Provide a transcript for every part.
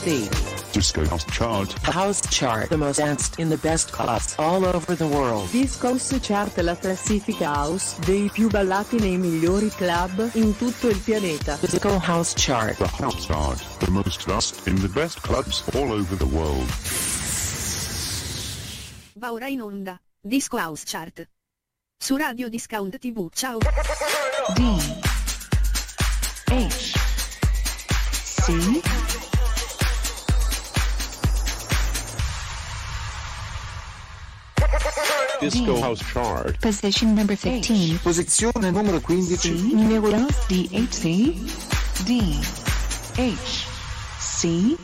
DHC. Disco House Chart. The house chart. The most danced in the best clubs all over the world. Disco House Chart la classifica house dei più ballati nei migliori club in tutto il pianeta. Disco House Chart. The House Chart. The most dust in the best clubs all over the world. Va ora in onda. Disco House Chart. Su Radio Discount TV. Ciao. D H C Disco D. House Chart. Position number 15 Posizione numero 15. Numéro 1 DHC D H C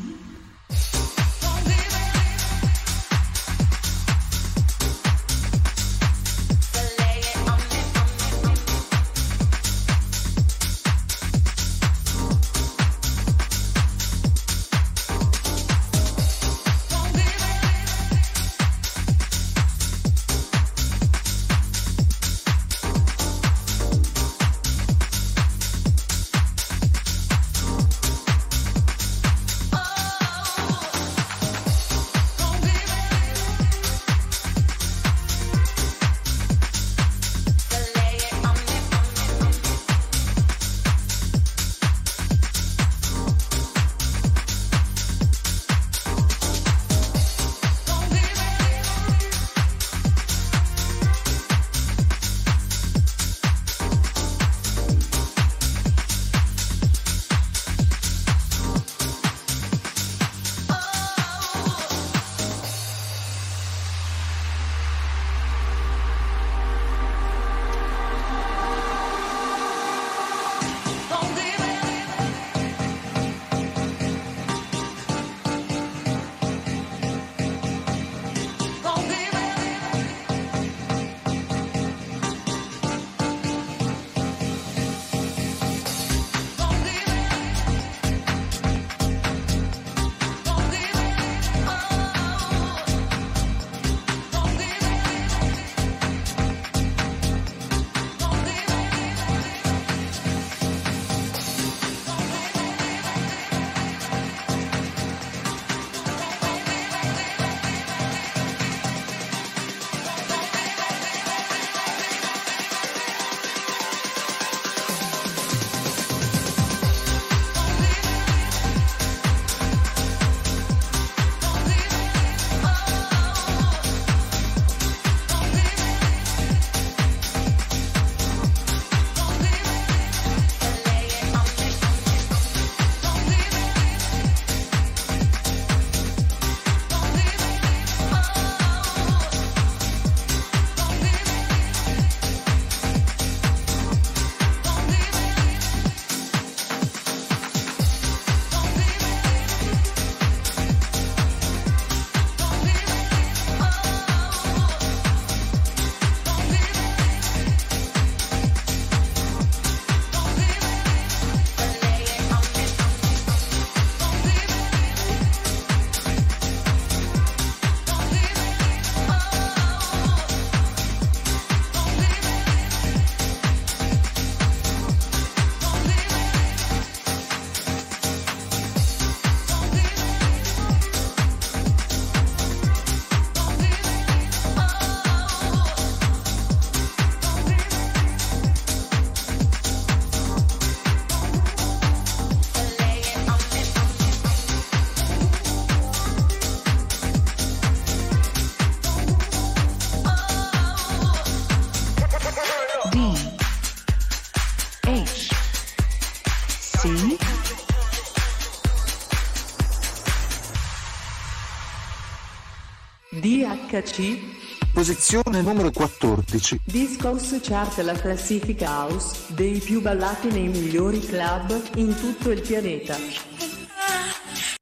DHC Posizione numero 14. Disco House Chart la classifica house dei più ballati nei migliori club in tutto il pianeta.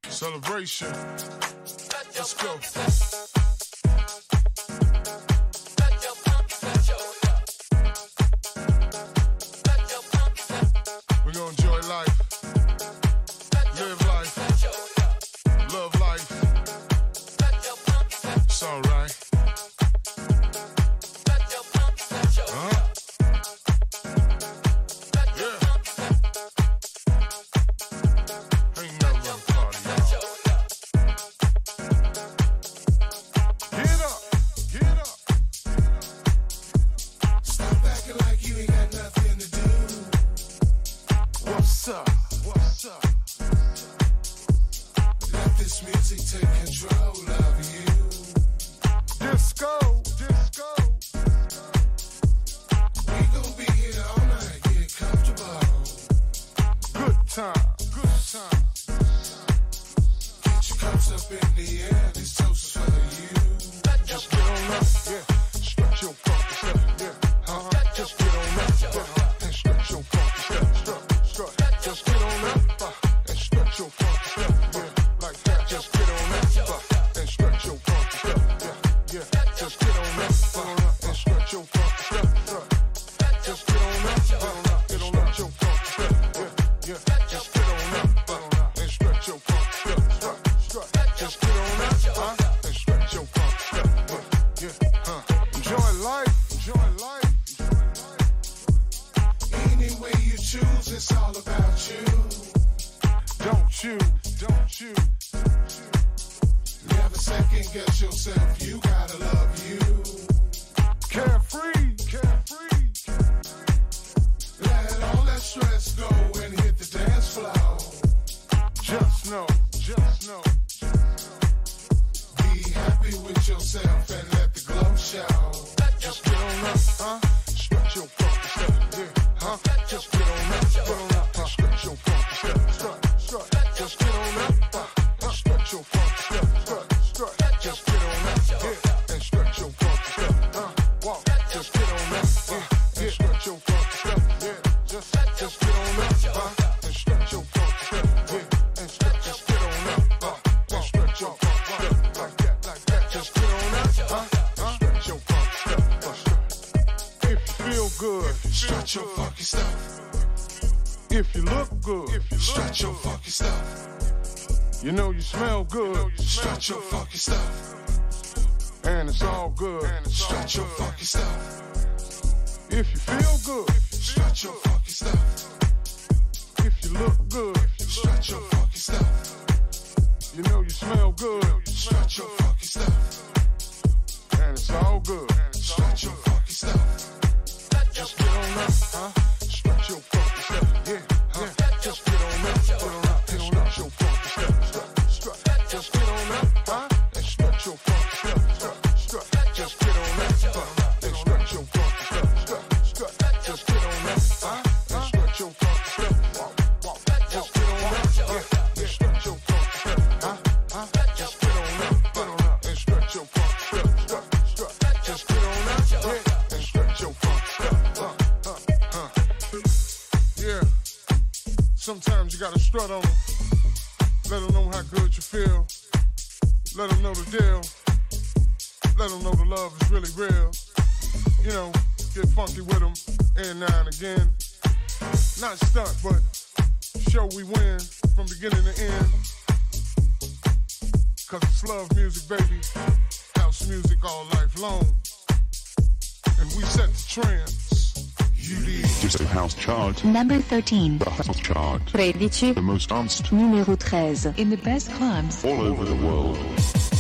Celebration. Let this music take control of you. Disco. If you look good, if you strut your funky stuff. You know you smell good, you know you strut your funky stuff. And it's all good, and it's strut your funky stuff. If you feel good, strut your funky stuff. If you look good, strut your funky stuff. You know you smell good, strut your funky stuff. And it's all good, strut your funky stuff. Just get on up, huh? strut on them. Let them know how good you feel. Let them know the deal. Let them know the love is really real. You know, get funky with them and now and again. Not stunt, but show we win from beginning to end. Cause it's love music, baby. House music all life long. And we set the trend. Just house chart. Number 13. The house chart. 13. The most danced. Numéro 13. In the best clubs. All over the world.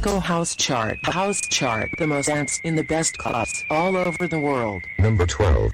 Disco House Chart. The House Chart. The most ants in the best class all over the world. Number 12.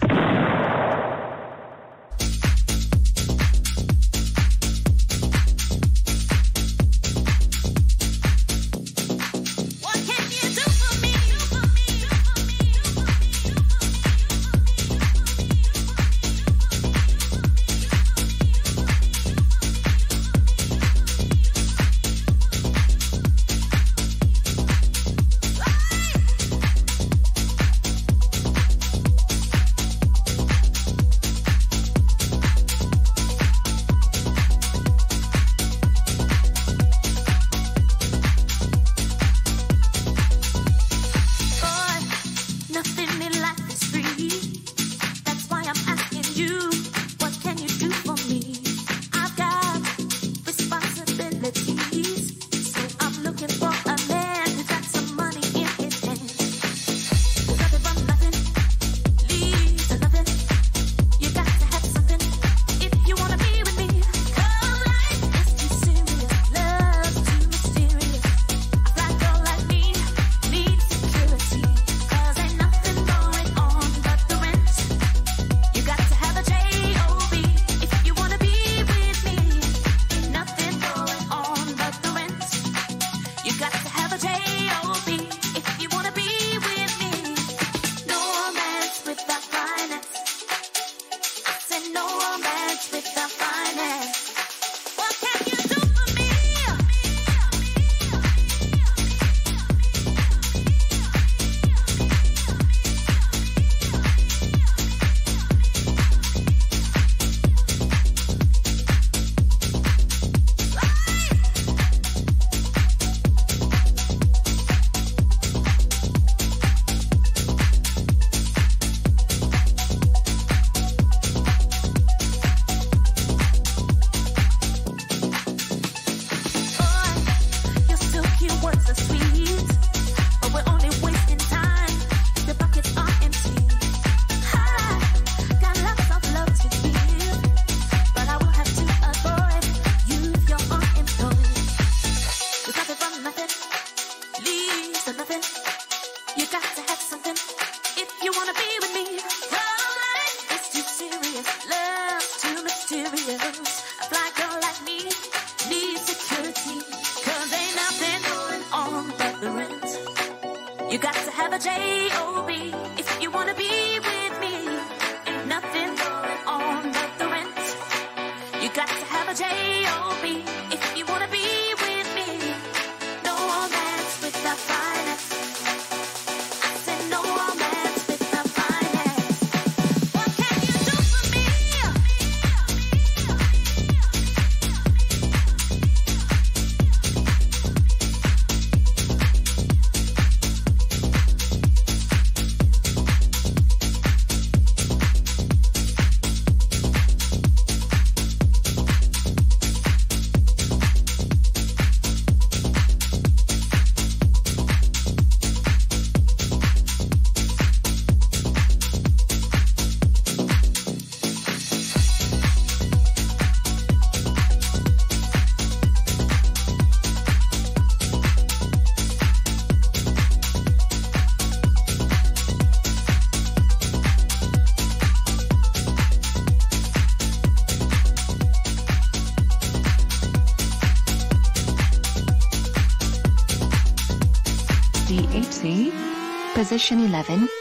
Position 11.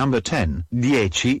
Number 10, 10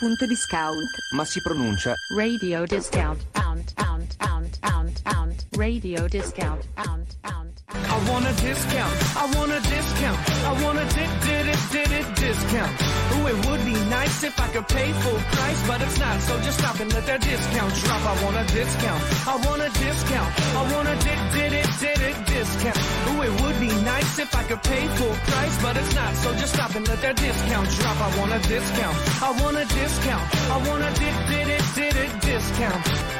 radio.discount. ma si pronuncia Radio discount. Pound, pound, pound, pound, pound. Radio discount. Want a discount. I want a discount. I want a did did it did it discount. Ooh, it would be nice if I could pay full price, but it's not. So just stop and let that discount drop. I want a discount. I want a discount. I want a did did it did it discount. Ooh, it would be nice if I could pay full price, but it's not. So just stop and let that discount drop. I want a discount. I want a discount. I want a did did it did it discount.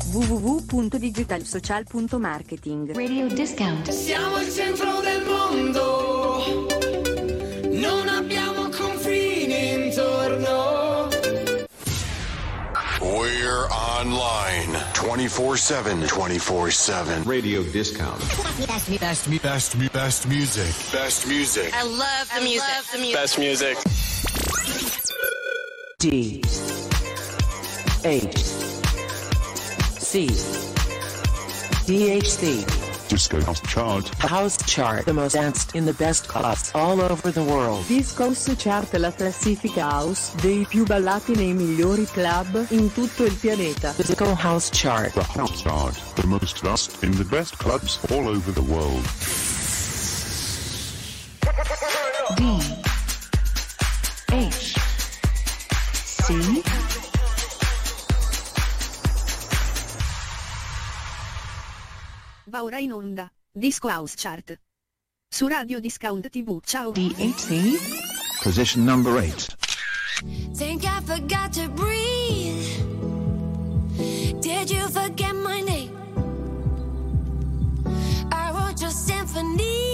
www.digitalsocial.marketing. Radio discount. Siamo il centro del mondo, non abbiamo confini intorno. We're online 24 7. 24 7. Radio discount. Best, mu- best music. Best music. I love the music. the music. Best music. D H C DHC Disco House Chart. House Chart the most danced in the best clubs all over the world. Discos Chart la classifica house dei più ballati nei migliori club in tutto il pianeta. Disco House Chart. The House Chart. The most dust in the best clubs all over the world. D H Va ora in onda. Disco House Chart. Su Radio Discount TV. Ciao. DHC Position number 8. Think I forgot to breathe. Did you forget my name? I wrote your symphonies.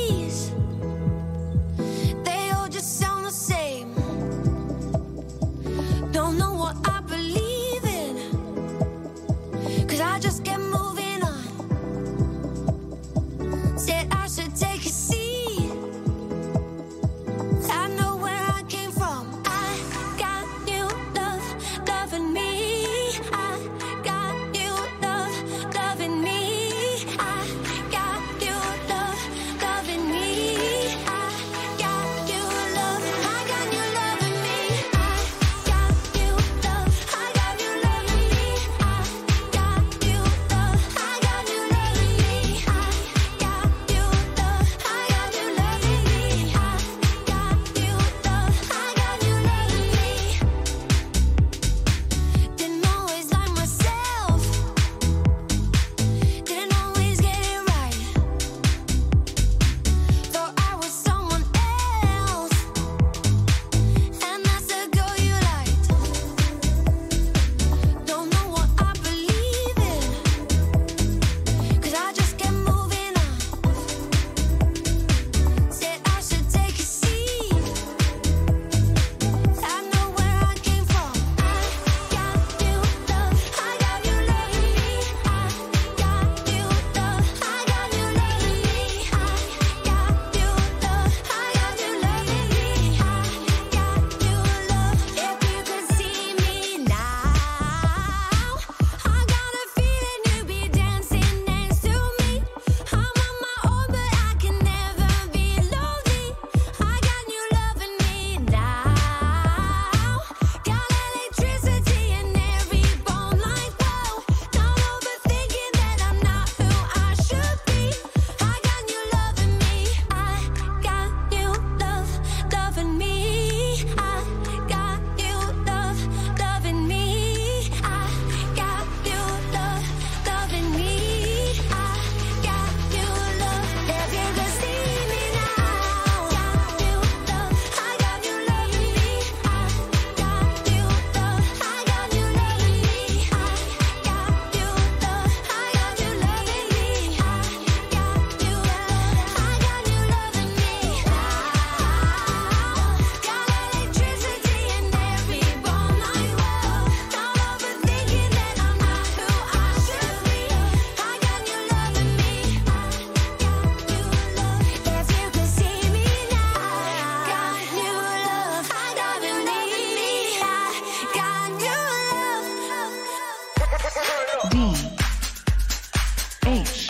H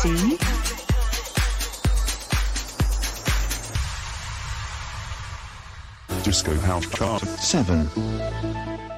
C Disco House Chart 7.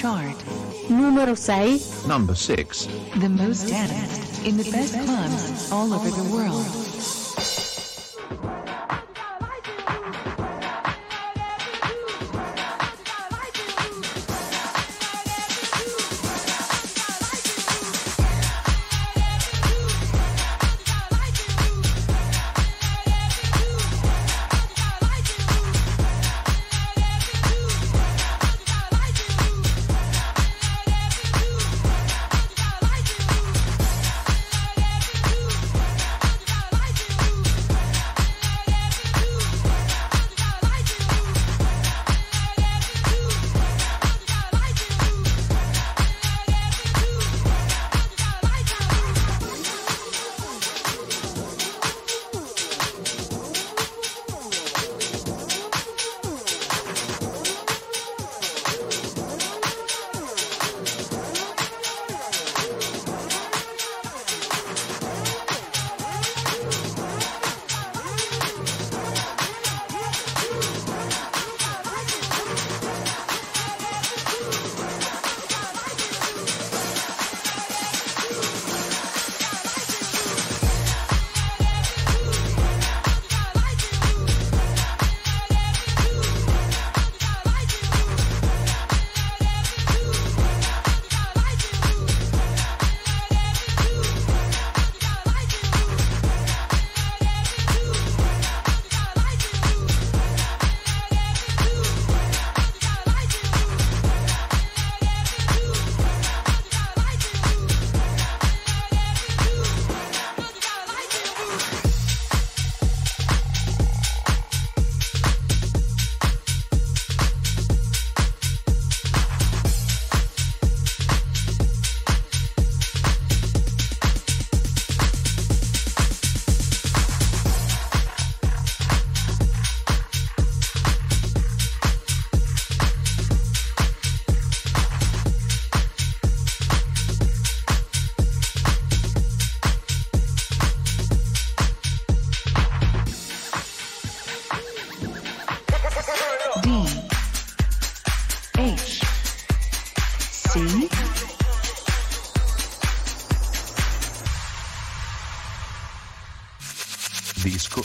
Chart. Numero 6. Number 6. The most danced in the best clubs all over the world.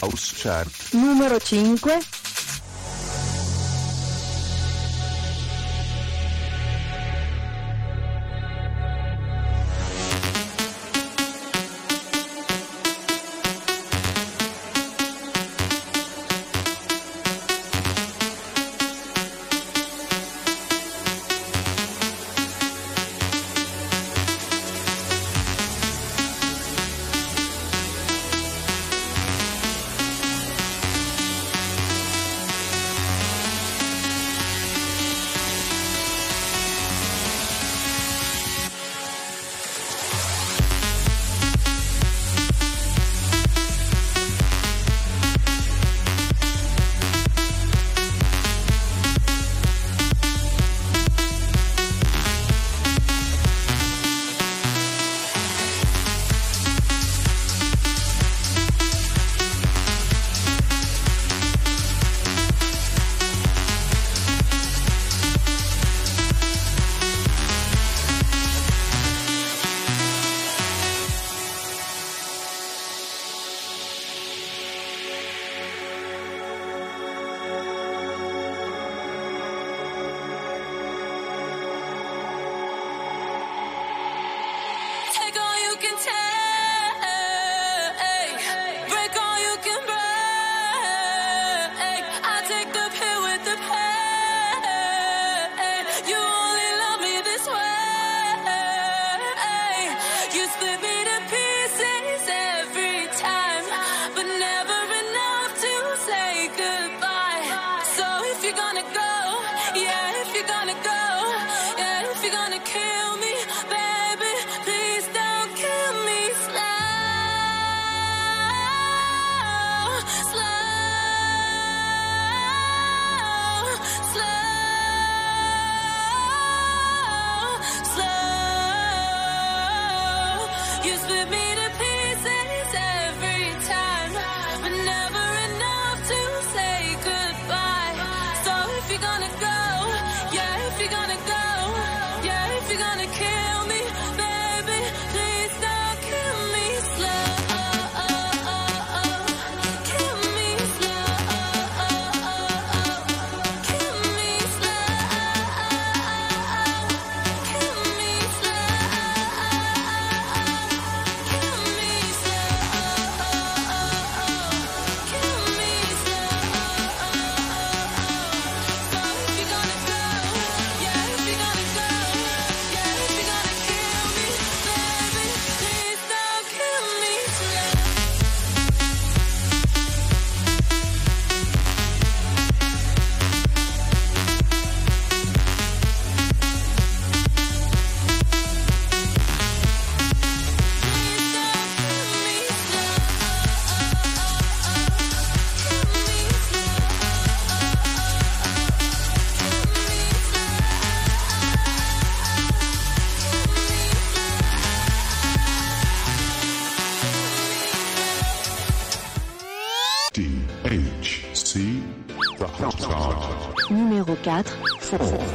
House Chart. Numero 5. 4.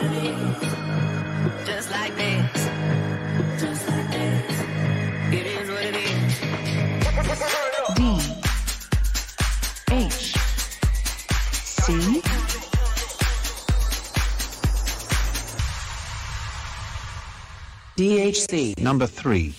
Just like this. Just like this. It is what it is. D H C DHC. Number 3.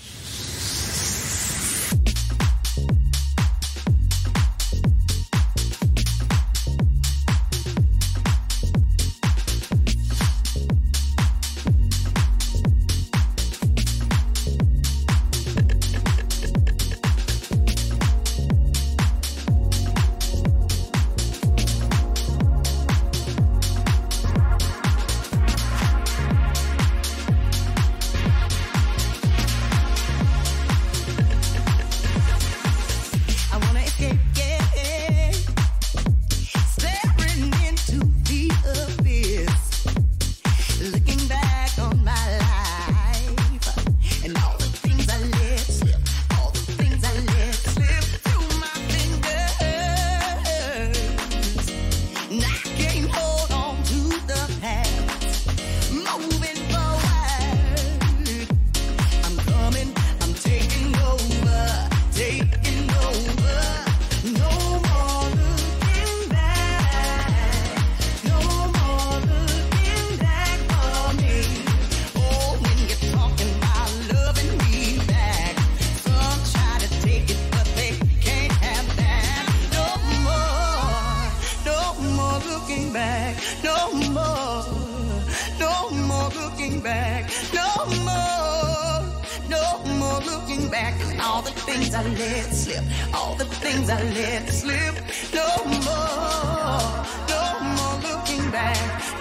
Let slip, all the things I let slip. No more, no more looking back,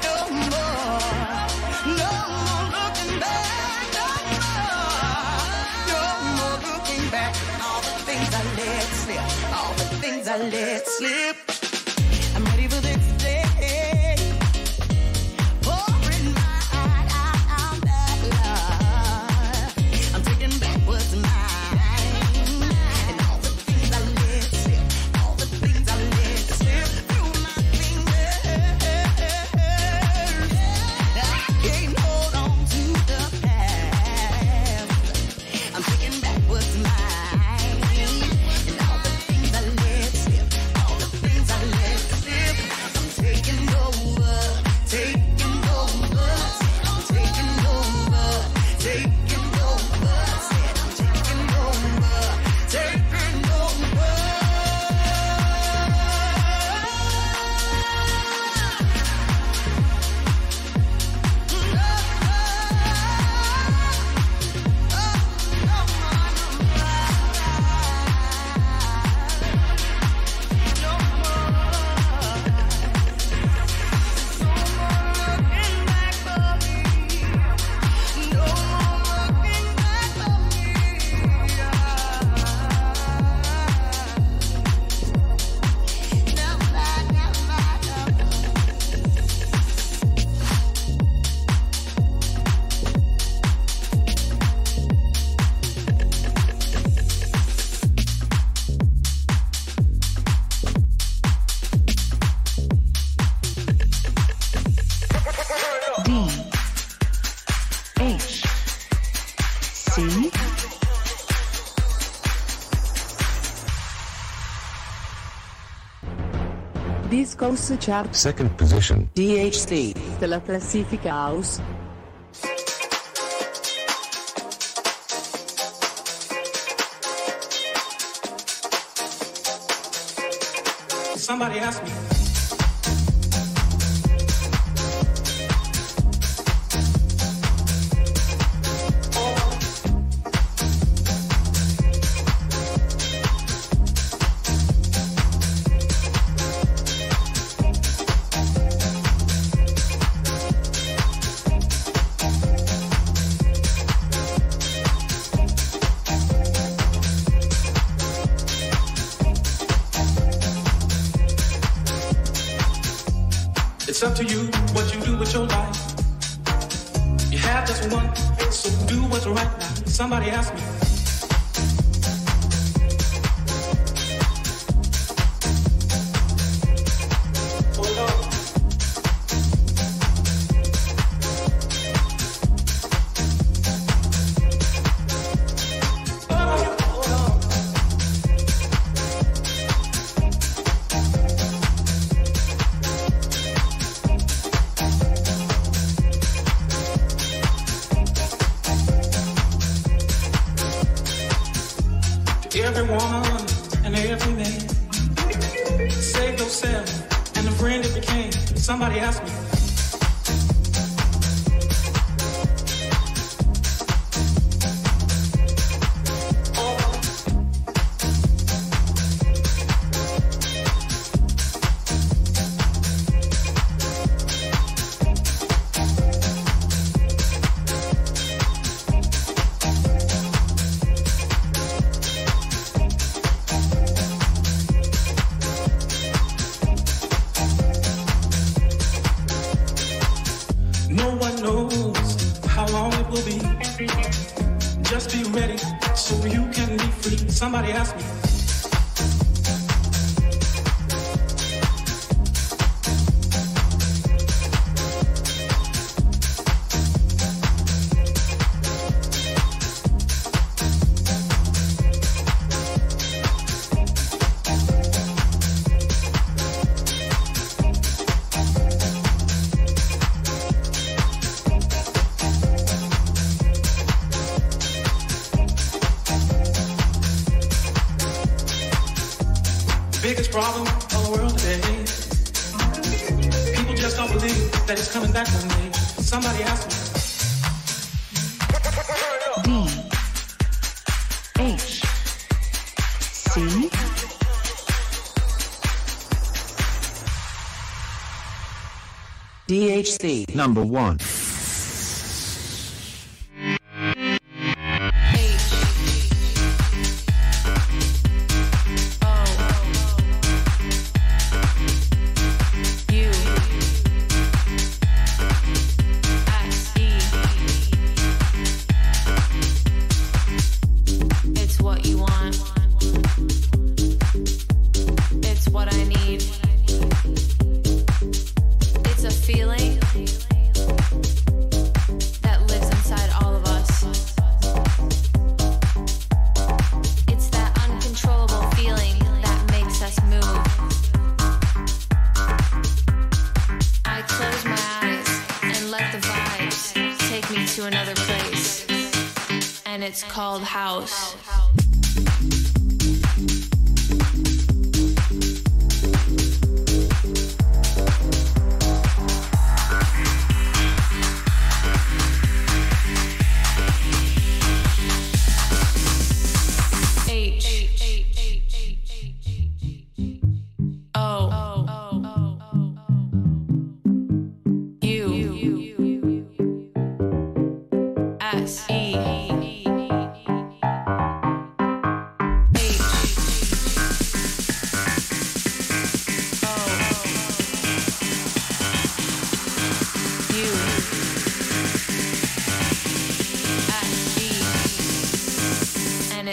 no more, no more looking back, no more, no more looking back. All the things I let slip, all the things I let slip. Disco House Chart Second position. DHC. della classifica house. Somebody asked me. me that it's coming back on me. Somebody asked me. D H C D H C number one.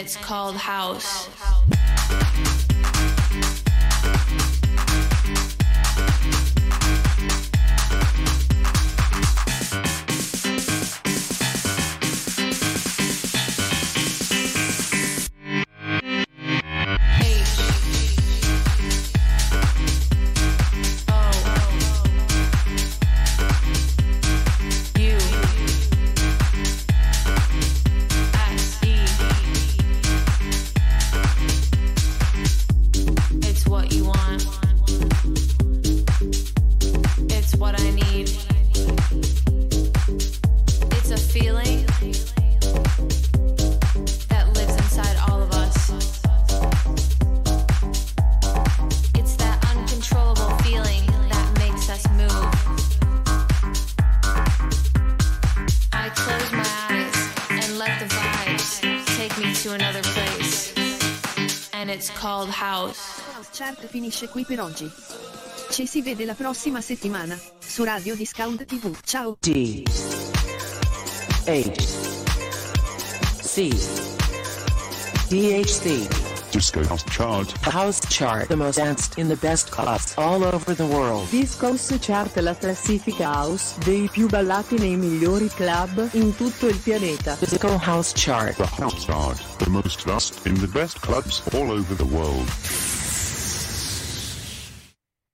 it's called House. Chart finisce qui per oggi. Ci si vede la prossima settimana, su Radio Discount TV. Ciao! D H C DHC Disco House Chart. House Chart, the most danced in the best clubs all over the world. Disco House Chart la classifica house dei più ballati nei migliori club in tutto il pianeta. Disco House Chart. The House Chart. The most dust in the best clubs all over the world.